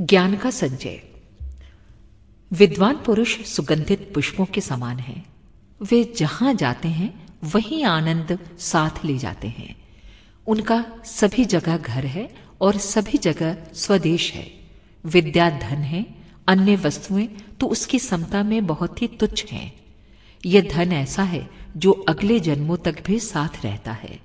ज्ञान का संचय विद्वान पुरुष सुगंधित पुष्पों के समान हैं। वे जहाँ जाते हैं, वहीं आनंद साथ ले जाते हैं। उनका सभी जगह घर है और सभी जगह स्वदेश है। विद्या धन है, अन्य वस्तुएँ तो उसकी समता में बहुत ही तुच्छ हैं। यह धन ऐसा है जो अगले जन्मों तक भी साथ रहता है।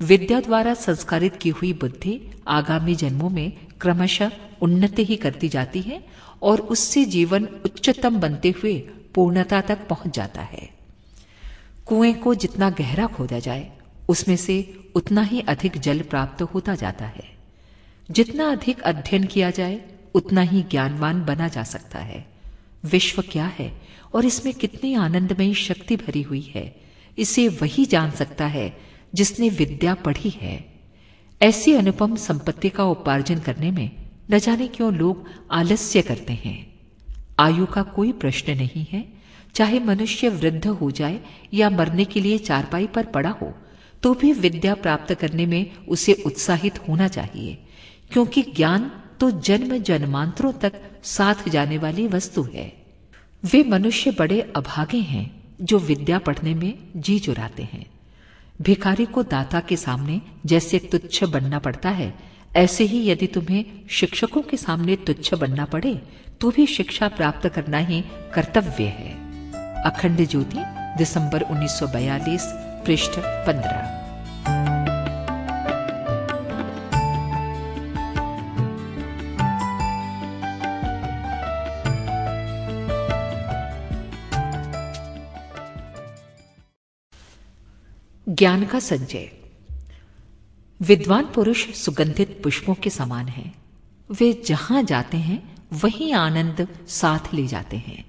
विद्या द्वारा संस्कारित की हुई बुद्धि आगामी जन्मों में क्रमशः उन्नति ही करती जाती है और उससे जीवन उच्चतम बनते हुए पूर्णता तक पहुँच जाता है। कुएँ को जितना गहरा खोदा जाए, उसमें से उतना ही अधिक जल प्राप्त होता जाता है। जितना अधिक अध्ययन किया जाए, उतना ही ज्ञानवान बना जा सकता है। विश्व क्या है और इसमें कितनी आनंदमयी शक्ति भरी हुई है, इसे वही जान सकता है जिसने विद्या पढ़ी है। ऐसी अनुपम संपत्ति का उपार्जन करने में न जाने क्यों लोग आलस्य करते हैं। आयु का कोई प्रश्न नहीं है। चाहे मनुष्य वृद्ध हो जाए या मरने के लिए चारपाई पर पड़ा हो तो भी विद्या प्राप्त करने में उसे उत्साहित होना चाहिए, क्योंकि ज्ञान तो जन्म जन्मांतरों तक साथ जाने वाली वस्तु है। वे मनुष्य बड़े अभागे हैं, जो विद्या पढ़ने में जी चुराते हैं। भिखारी को दाता के सामने जैसे तुच्छ बनना पड़ता है ऐसे ही यदि तुम्हें शिक्षकों के सामने तुच्छ बनना पड़े तो भी शिक्षा प्राप्त करना ही कर्तव्य है। अखंड ज्योति, दिसंबर 1942 पृष्ठ 15 ज्ञान का संचय। विद्वान पुरुष सुगंधित पुष्पों के समान हैं। वे जहाँ जाते हैं, वहीं आनंद साथ ले जाते हैं।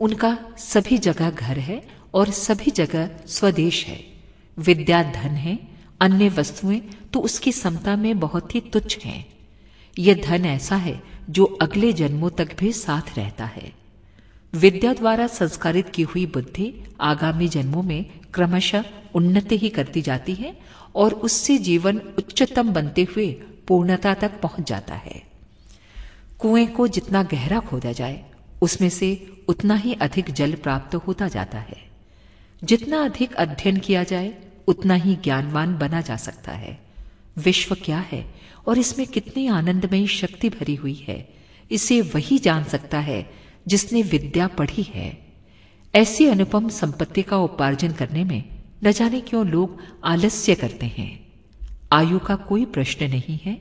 उनका सभी जगह घर है और सभी जगह स्वदेश है। विद्या धन है, अन्य वस्तुएँ तो उसकी समता में बहुत ही तुच्छ हैं। यह धन ऐसा है जो अगले जन्मों तक भी साथ रहता है। विद्या द्वारा संस्कारित की हुई बुद्धि आगामी जन्मों में क्रमशः उन्नति ही करती जाती है और उससे जीवन उच्चतम बनते हुए पूर्णता तक पहुँच जाता है। कुएँ को जितना गहरा खोदा जाए, उसमें से उतना ही अधिक जल प्राप्त होता जाता है। जितना अधिक अध्ययन किया जाए, उतना ही ज्ञानवान बना जा सकता है। विश्व क्या है और इसमें कितनी आनंदमयी शक्ति भरी हुई है, इसे वही जान सकता है जिसने विद्या पढ़ी है। ऐसी अनुपम संपत्ति का उपार्जन करने में न जाने क्यों लोग आलस्य करते हैं। आयु का कोई प्रश्न नहीं है।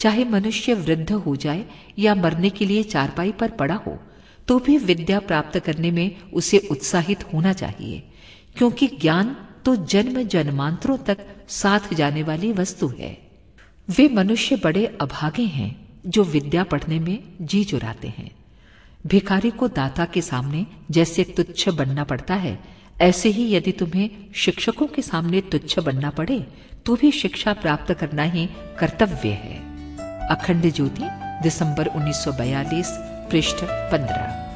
चाहे मनुष्य वृद्ध हो जाए या मरने के लिए चारपाई पर पड़ा हो तो भी विद्या प्राप्त करने में उसे उत्साहित होना चाहिए, क्योंकि ज्ञान तो जन्म जन्मांतरों तक साथ जाने वाली वस्तु है। वे मनुष्य बड़े अभागे हैं जो विद्या पढ़ने में जी चुराते हैं। भिखारी को दाता के सामने जैसे तुच्छ बनना पड़ता है, ऐसे ही यदि तुम्हें शिक्षकों के सामने तुच्छ बनना पड़े तो भी शिक्षा प्राप्त करना ही कर्तव्य है। अखंड ज्योति, दिसंबर 1942 पृष्ठ 15